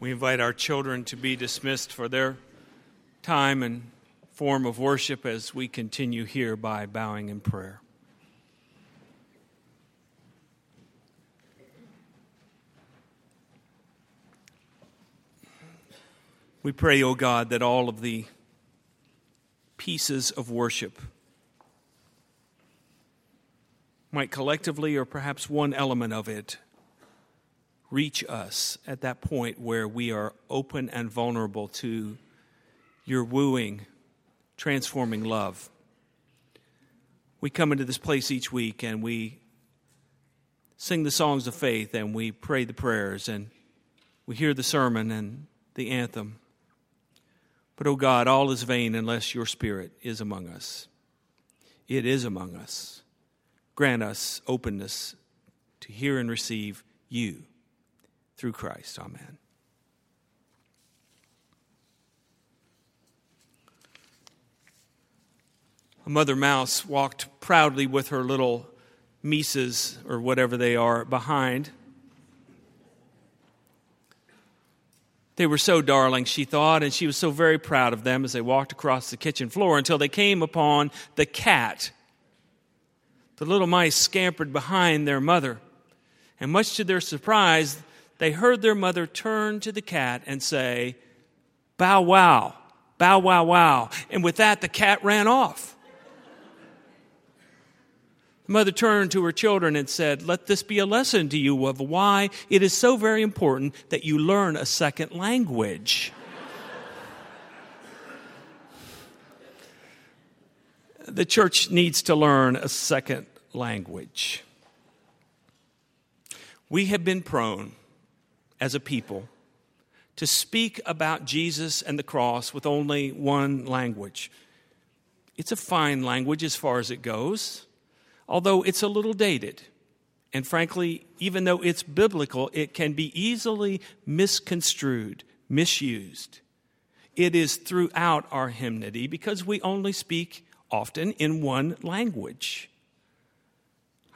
We invite our children to be dismissed for their time and form of worship as we continue here by bowing in prayer. We pray, O oh God, that all of the pieces of worship might collectively, or perhaps one element of it, reach us at that point where we are open and vulnerable to your wooing, transforming love. We come into this place each week and we sing the songs of faith and we pray the prayers and we hear the sermon and the anthem. But, oh God, all is vain unless your Spirit is among us. It is among us. Grant us openness to hear and receive you through Christ. Amen. A mother mouse walked proudly with her little Mises, or whatever they are, behind. They were so darling, she thought, and she was so very proud of them as they walked across the kitchen floor until they came upon the cat. The little mice scampered behind their mother, and much to their surprise, they heard their mother turn to the cat and say, Bow wow, bow wow wow. And with that, the cat ran off. The mother turned to her children and said, Let this be a lesson to you of why it is so very important that you learn a second language. the church needs to learn a second language. We have been prone as a people to speak about Jesus and the cross with only one language. It's a fine language as far as it goes, although it's a little dated. And frankly, even though it's biblical, it can be easily misconstrued, misused. It is throughout our hymnody because we only speak often in one language.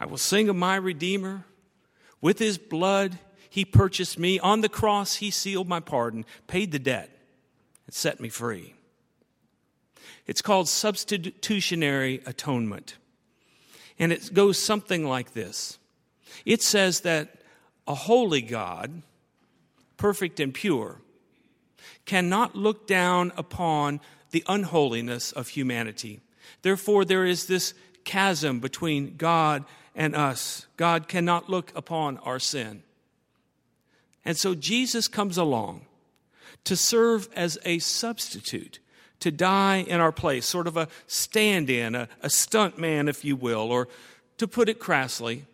I will sing of my Redeemer. With his blood, he purchased me. On the cross, He sealed my pardon, paid the debt, and set me free. It's called substitutionary atonement. And it goes something like this it says that a holy God, perfect and pure, cannot look down upon the unholiness of humanity. Therefore, there is this chasm between God and us. God cannot look upon our sin. And so Jesus comes along to serve as a substitute, to die in our place, sort of a stand in, a, a stunt man, if you will, or to put it crassly,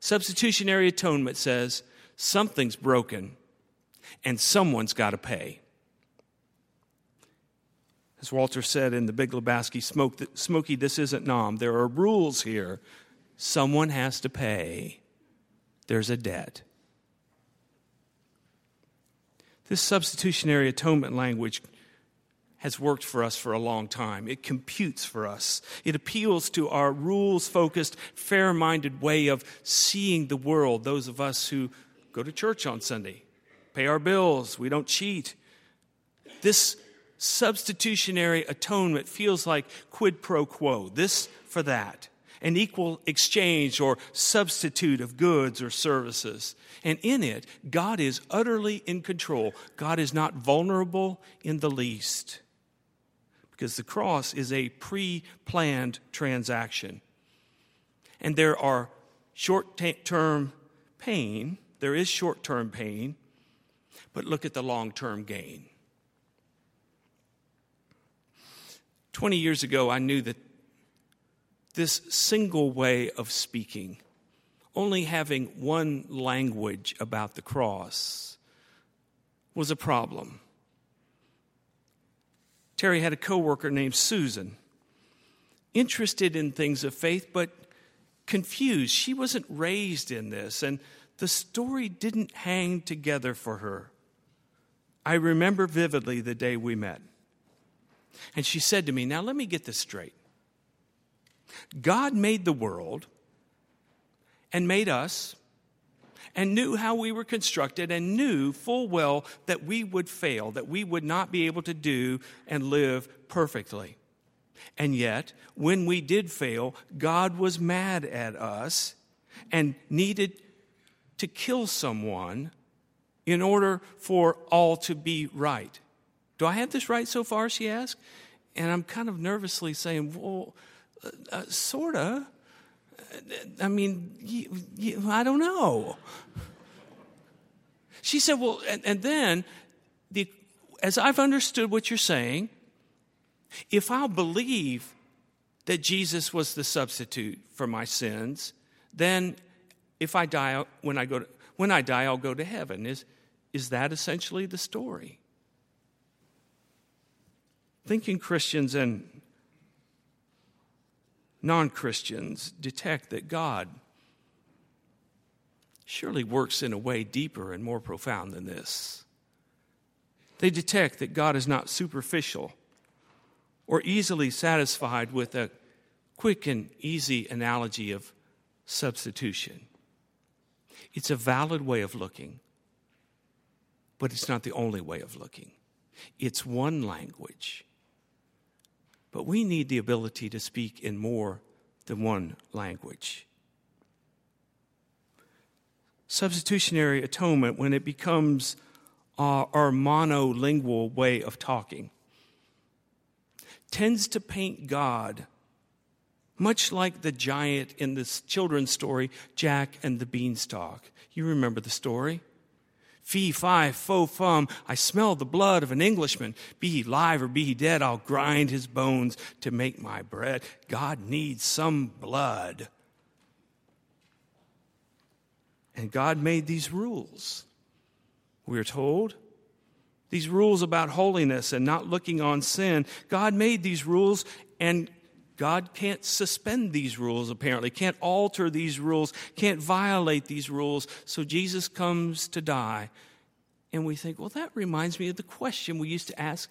substitutionary atonement says something's broken and someone's got to pay. As Walter said in the Big Lebowski, Smokey, this isn't 'Nam. There are rules here. Someone has to pay. There's a debt. This substitutionary atonement language has worked for us for a long time. It computes for us. It appeals to our rules focused, fair minded way of seeing the world. Those of us who go to church on Sunday, pay our bills, we don't cheat. This substitutionary atonement feels like quid pro quo, this for that an equal exchange or substitute of goods or services. And in it, God is utterly in control. God is not vulnerable in the least. Because the cross is a pre planned transaction. And there are short term pain, there is short term pain, but look at the long term gain. 20 years ago, I knew that this single way of speaking, only having one language about the cross, was a problem. Terry had a coworker named Susan, interested in things of faith, but confused. She wasn't raised in this, and the story didn't hang together for her. I remember vividly the day we met. And she said to me, Now let me get this straight. God made the world and made us and knew how we were constructed and knew full well that we would fail, that we would not be able to do and live perfectly. And yet, when we did fail, God was mad at us and needed to kill someone in order for all to be right. Do I have this right so far? She asked. And I'm kind of nervously saying, Well, uh, sort of. I mean, you, you, I don't know. She said, Well, and, and then, the, as I've understood what you're saying, if I'll believe that Jesus was the substitute for my sins, then if I die when I go to, when I die I'll go to heaven. Is is that essentially the story? Thinking Christians and non-Christians detect that God surely works in a way deeper and more profound than this. They detect that God is not superficial or easily satisfied with a quick and easy analogy of substitution. It's a valid way of looking, but it's not the only way of looking. It's one language. But we need the ability to speak in more than one language. Substitutionary atonement, when it becomes our, our monolingual way of talking, tends to paint God much like the giant in this children's story, Jack and the Beanstalk. You remember the story? Fee, fi, fo, fum, I smell the blood of an Englishman. Be he live or be he dead, I'll grind his bones to make my bread. God needs some blood. And God made these rules, we're told. These rules about holiness and not looking on sin. God made these rules, and God can't suspend these rules, apparently, can't alter these rules, can't violate these rules. So Jesus comes to die. And we think, well, that reminds me of the question we used to ask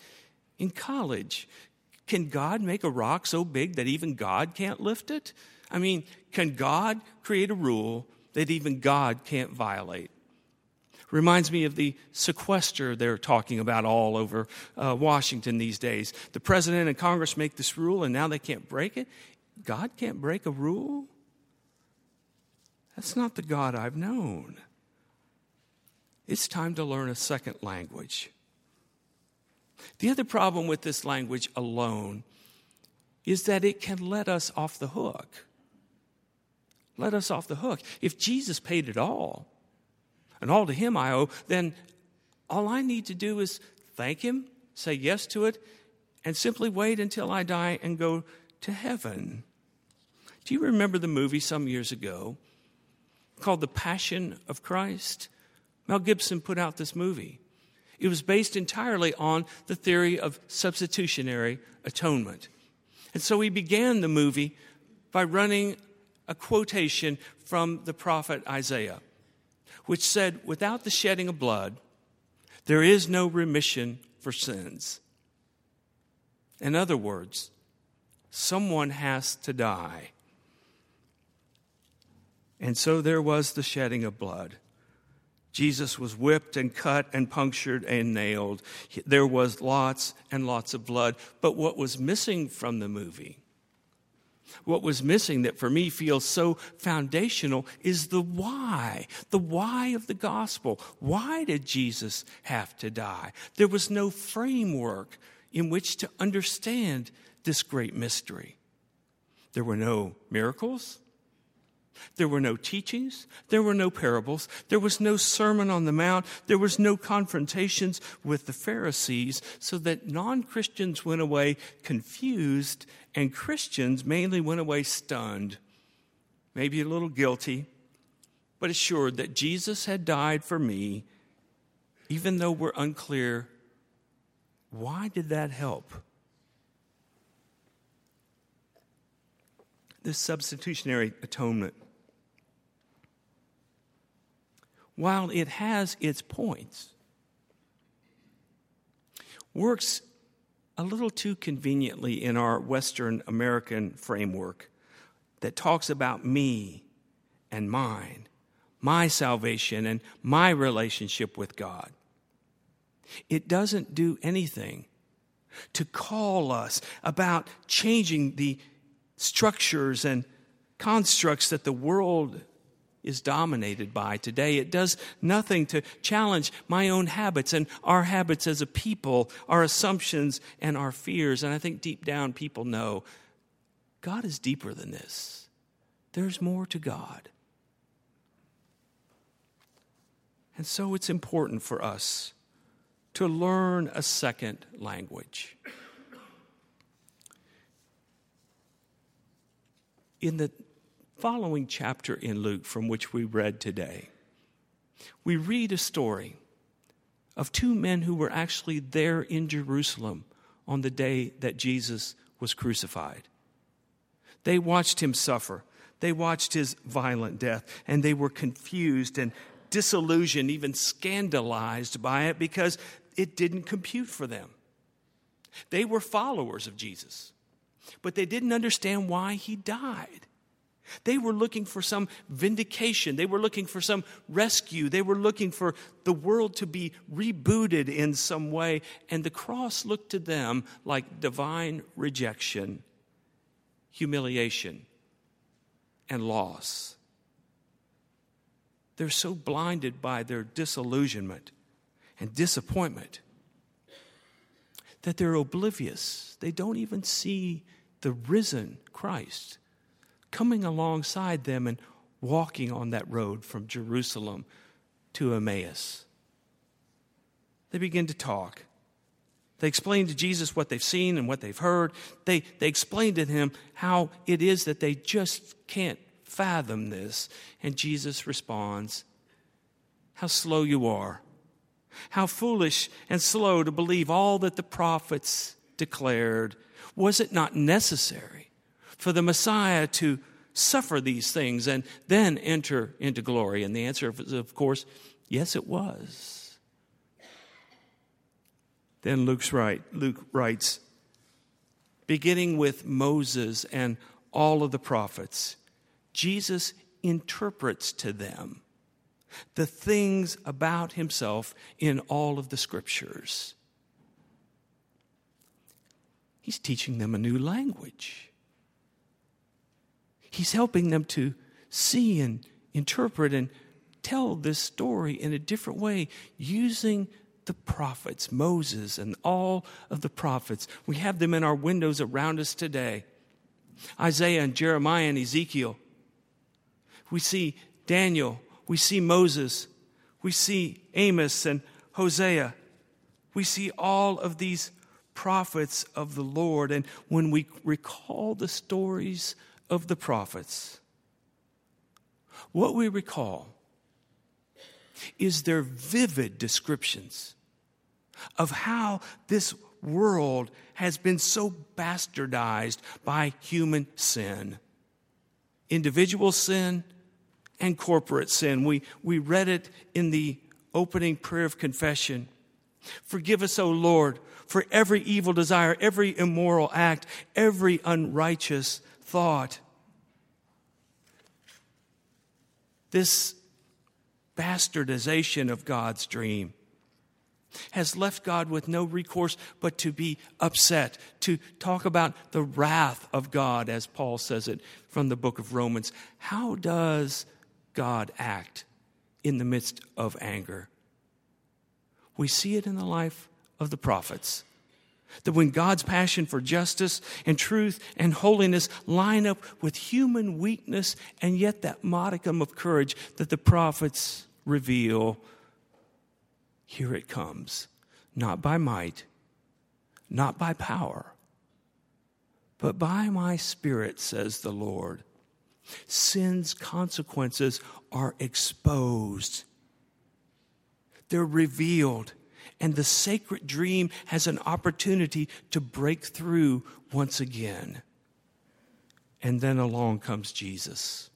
in college Can God make a rock so big that even God can't lift it? I mean, can God create a rule that even God can't violate? Reminds me of the sequester they're talking about all over uh, Washington these days. The president and Congress make this rule and now they can't break it. God can't break a rule? That's not the God I've known. It's time to learn a second language. The other problem with this language alone is that it can let us off the hook. Let us off the hook. If Jesus paid it all, and all to Him I owe, then all I need to do is thank Him, say yes to it, and simply wait until I die and go to heaven. Do you remember the movie some years ago called The Passion of Christ? Mel Gibson put out this movie. It was based entirely on the theory of substitutionary atonement. And so he began the movie by running a quotation from the prophet Isaiah which said, Without the shedding of blood, there is no remission for sins. In other words, someone has to die. And so there was the shedding of blood. Jesus was whipped and cut and punctured and nailed. There was lots and lots of blood. But what was missing from the movie what was missing that for me feels so foundational is the why, the why of the gospel. Why did Jesus have to die? There was no framework in which to understand this great mystery. There were no miracles. There were no teachings. There were no parables. There was no Sermon on the Mount. There was no confrontations with the Pharisees, so that non Christians went away confused, and Christians mainly went away stunned, maybe a little guilty, but assured that Jesus had died for me, even though we're unclear. Why did that help? This substitutionary atonement while it has its points, works a little too conveniently in our Western American framework that talks about me and mine, my salvation and my relationship with God. It doesn't do anything to call us about changing the structures and constructs that the world is dominated by today. It does nothing to challenge my own habits and our habits as a people, our assumptions and our fears. And I think deep down people know God is deeper than this. There's more to God. And so it's important for us to learn a second language. In the following chapter in Luke, from which we read today, we read a story of two men who were actually there in Jerusalem on the day that Jesus was crucified. They watched him suffer. They watched his violent death, and they were confused and disillusioned, even scandalized by it because it didn't compute for them. They were followers of Jesus, but they didn't understand why he died. They were looking for some vindication. They were looking for some rescue. They were looking for the world to be rebooted in some way. And the cross looked to them like divine rejection, humiliation, and loss. They're so blinded by their disillusionment and disappointment that they're oblivious. They don't even see the risen Christ coming alongside them and walking on that road from Jerusalem to Emmaus. They begin to talk. They explain to Jesus what they've seen and what they've heard. They, they explain to him how it is that they just can't fathom this. And Jesus responds, How slow you are how foolish and slow to believe all that the prophets declared. Was it not necessary for the Messiah to suffer these things and then enter into glory? And the answer is, of course, yes, it was. Then Luke's right. Luke writes, beginning with Moses and all of the prophets, Jesus interprets to them the things about himself in all of the scriptures. He's teaching them a new language. He's helping them to see and interpret and tell this story in a different way using the prophets, Moses and all of the prophets. We have them in our windows around us today. Isaiah and Jeremiah and Ezekiel. We see Daniel we see Moses, we see Amos and Hosea. We see all of these prophets of the Lord. And when we recall the stories of the prophets, what we recall is their vivid descriptions of how this world has been so bastardized by human sin. Individual sin, and corporate sin. We, we read it in the opening prayer of confession. Forgive us, O Lord, for every evil desire, every immoral act, every unrighteous thought. This bastardization of God's dream has left God with no recourse but to be upset, to talk about the wrath of God, as Paul says it from the book of Romans. How does God act in the midst of anger. We see it in the life of the prophets. That when God's passion for justice and truth and holiness line up with human weakness and yet that modicum of courage that the prophets reveal, here it comes. Not by might, not by power, but by my spirit, says the Lord. Sin's consequences are exposed, they're revealed, and the sacred dream has an opportunity to break through once again. And then along comes Jesus.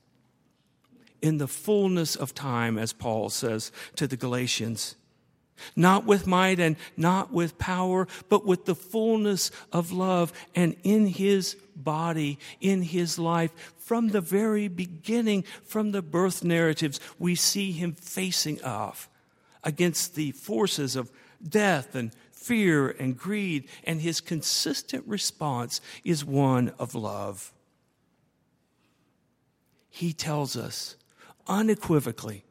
In the fullness of time, as Paul says to the Galatians, not with might and not with power, but with the fullness of love and in his body, in his life. From the very beginning, from the birth narratives, we see him facing off against the forces of death and fear and greed, and his consistent response is one of love. He tells us unequivocally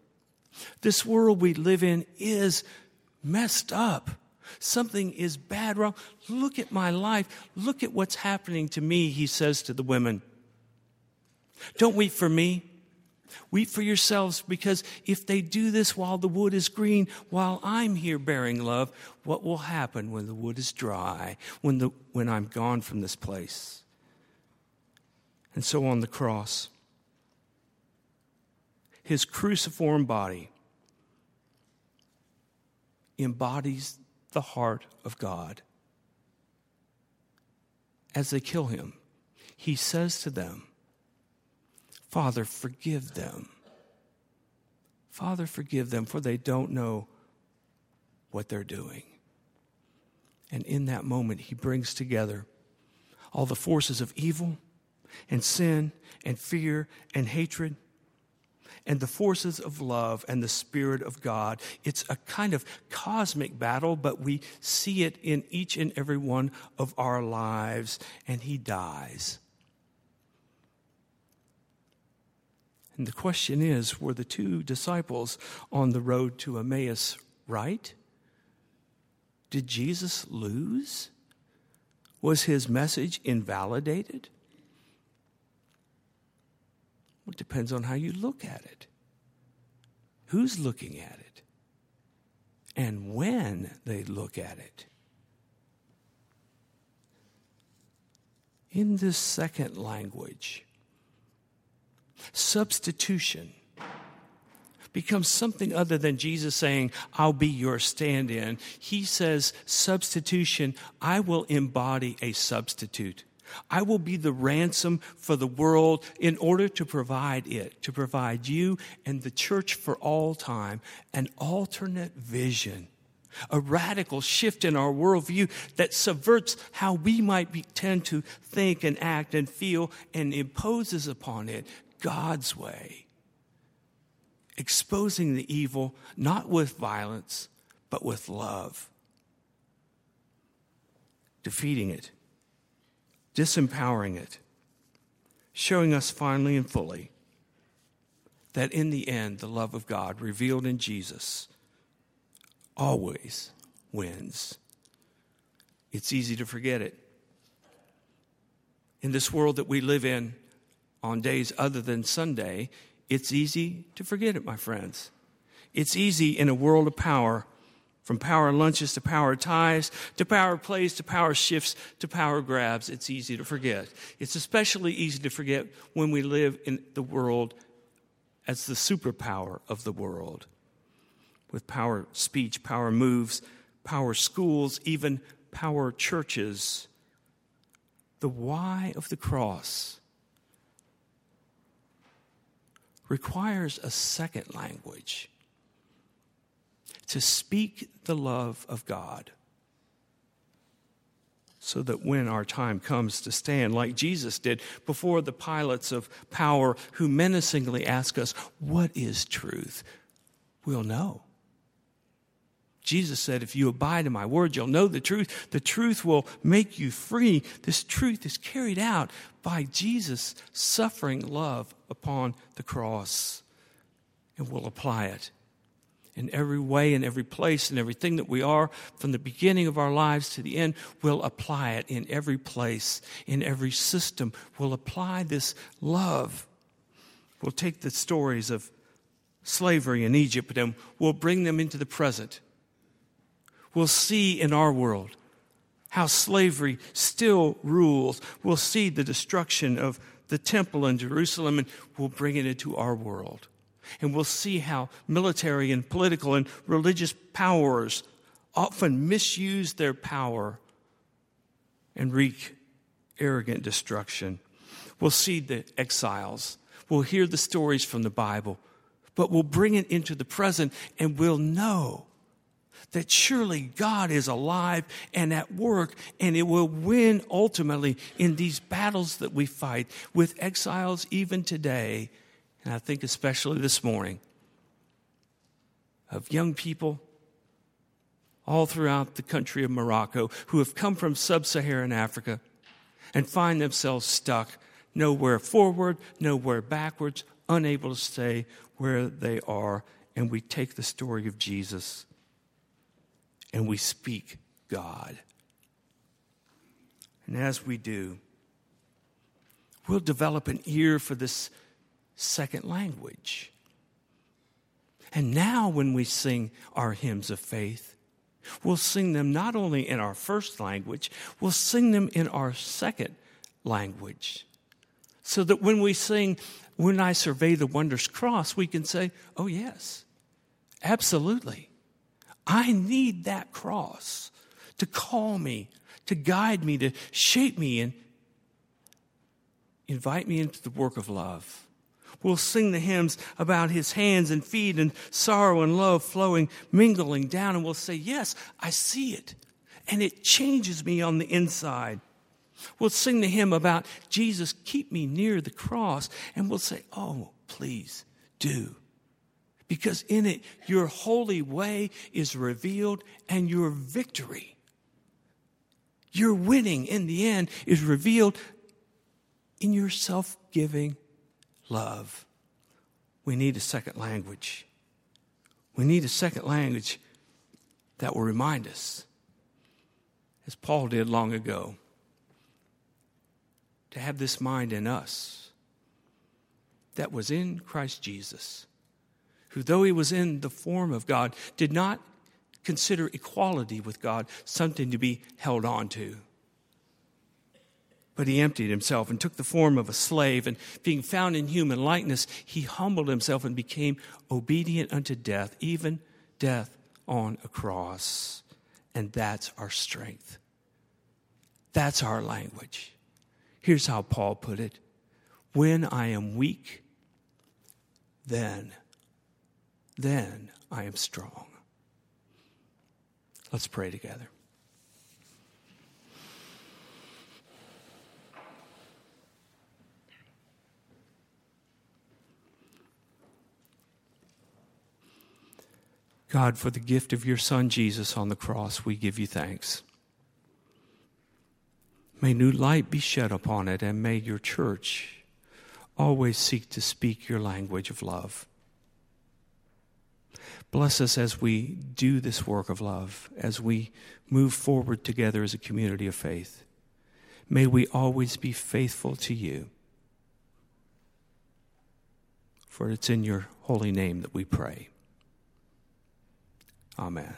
this world we live in is messed up. Something is bad wrong. Look at my life. Look at what's happening to me, he says to the women. Don't weep for me. Weep for yourselves because if they do this while the wood is green, while I'm here bearing love, what will happen when the wood is dry, when, the, when I'm gone from this place? And so on the cross, his cruciform body embodies the heart of God. As they kill him, he says to them, Father, forgive them. Father, forgive them, for they don't know what they're doing. And in that moment, he brings together all the forces of evil and sin and fear and hatred and the forces of love and the Spirit of God. It's a kind of cosmic battle, but we see it in each and every one of our lives, and He dies. And the question is were the two disciples on the road to Emmaus right? Did Jesus lose? Was his message invalidated? Well, it depends on how you look at it. Who's looking at it? And when they look at it. In this second language, substitution becomes something other than Jesus saying, I'll be your stand in. He says, substitution, I will embody a substitute. I will be the ransom for the world in order to provide it, to provide you and the church for all time an alternate vision, a radical shift in our worldview that subverts how we might be, tend to think and act and feel and imposes upon it God's way. Exposing the evil not with violence, but with love. Defeating it disempowering it, showing us finally and fully that in the end, the love of God revealed in Jesus always wins. It's easy to forget it. In this world that we live in on days other than Sunday, it's easy to forget it, my friends. It's easy in a world of power from power lunches to power ties, to power plays, to power shifts, to power grabs, it's easy to forget. It's especially easy to forget when we live in the world as the superpower of the world. With power speech, power moves, power schools, even power churches. The why of the cross requires a second language to speak the love of God. So that when our time comes to stand, like Jesus did before the Pilates of power who menacingly ask us, What is truth? we'll know. Jesus said, If you abide in my word, you'll know the truth. The truth will make you free. This truth is carried out by Jesus' suffering love upon the cross. And we'll apply it in every way, in every place, in everything that we are, from the beginning of our lives to the end, we'll apply it in every place, in every system. We'll apply this love. We'll take the stories of slavery in Egypt and we'll bring them into the present. We'll see in our world how slavery still rules. We'll see the destruction of the temple in Jerusalem and we'll bring it into our world. And we'll see how military and political and religious powers often misuse their power and wreak arrogant destruction. We'll see the exiles. We'll hear the stories from the Bible, but we'll bring it into the present and we'll know that surely God is alive and at work, and it will win ultimately in these battles that we fight with exiles even today. And I think especially this morning of young people all throughout the country of Morocco who have come from sub Saharan Africa and find themselves stuck nowhere forward, nowhere backwards, unable to stay where they are. And we take the story of Jesus and we speak God. And as we do, we'll develop an ear for this second language. And now, when we sing our hymns of faith, we'll sing them not only in our first language, we'll sing them in our second language. So that when we sing, When I Survey the Wondrous Cross, we can say, Oh, yes, absolutely. I need that cross to call me, to guide me, to shape me, and invite me into the work of love. We'll sing the hymns about his hands and feet and sorrow and love flowing, mingling down, and we'll say, Yes, I see it. And it changes me on the inside. We'll sing the hymn about Jesus, keep me near the cross, and we'll say, Oh, please do because in it your holy way is revealed and your victory, your winning in the end is revealed in your self giving love. We need a second language. We need a second language that will remind us, as Paul did long ago, to have this mind in us that was in Christ Jesus who, though he was in the form of God, did not consider equality with God something to be held on to. But he emptied himself and took the form of a slave, and being found in human likeness, he humbled himself and became obedient unto death, even death on a cross. And that's our strength. That's our language. Here's how Paul put it When I am weak, then then I am strong. Let's pray together. God, for the gift of your Son Jesus on the cross, we give you thanks. May new light be shed upon it, and may your church always seek to speak your language of love. Bless us as we do this work of love, as we move forward together as a community of faith. May we always be faithful to you. For it's in your holy name that we pray. Amen.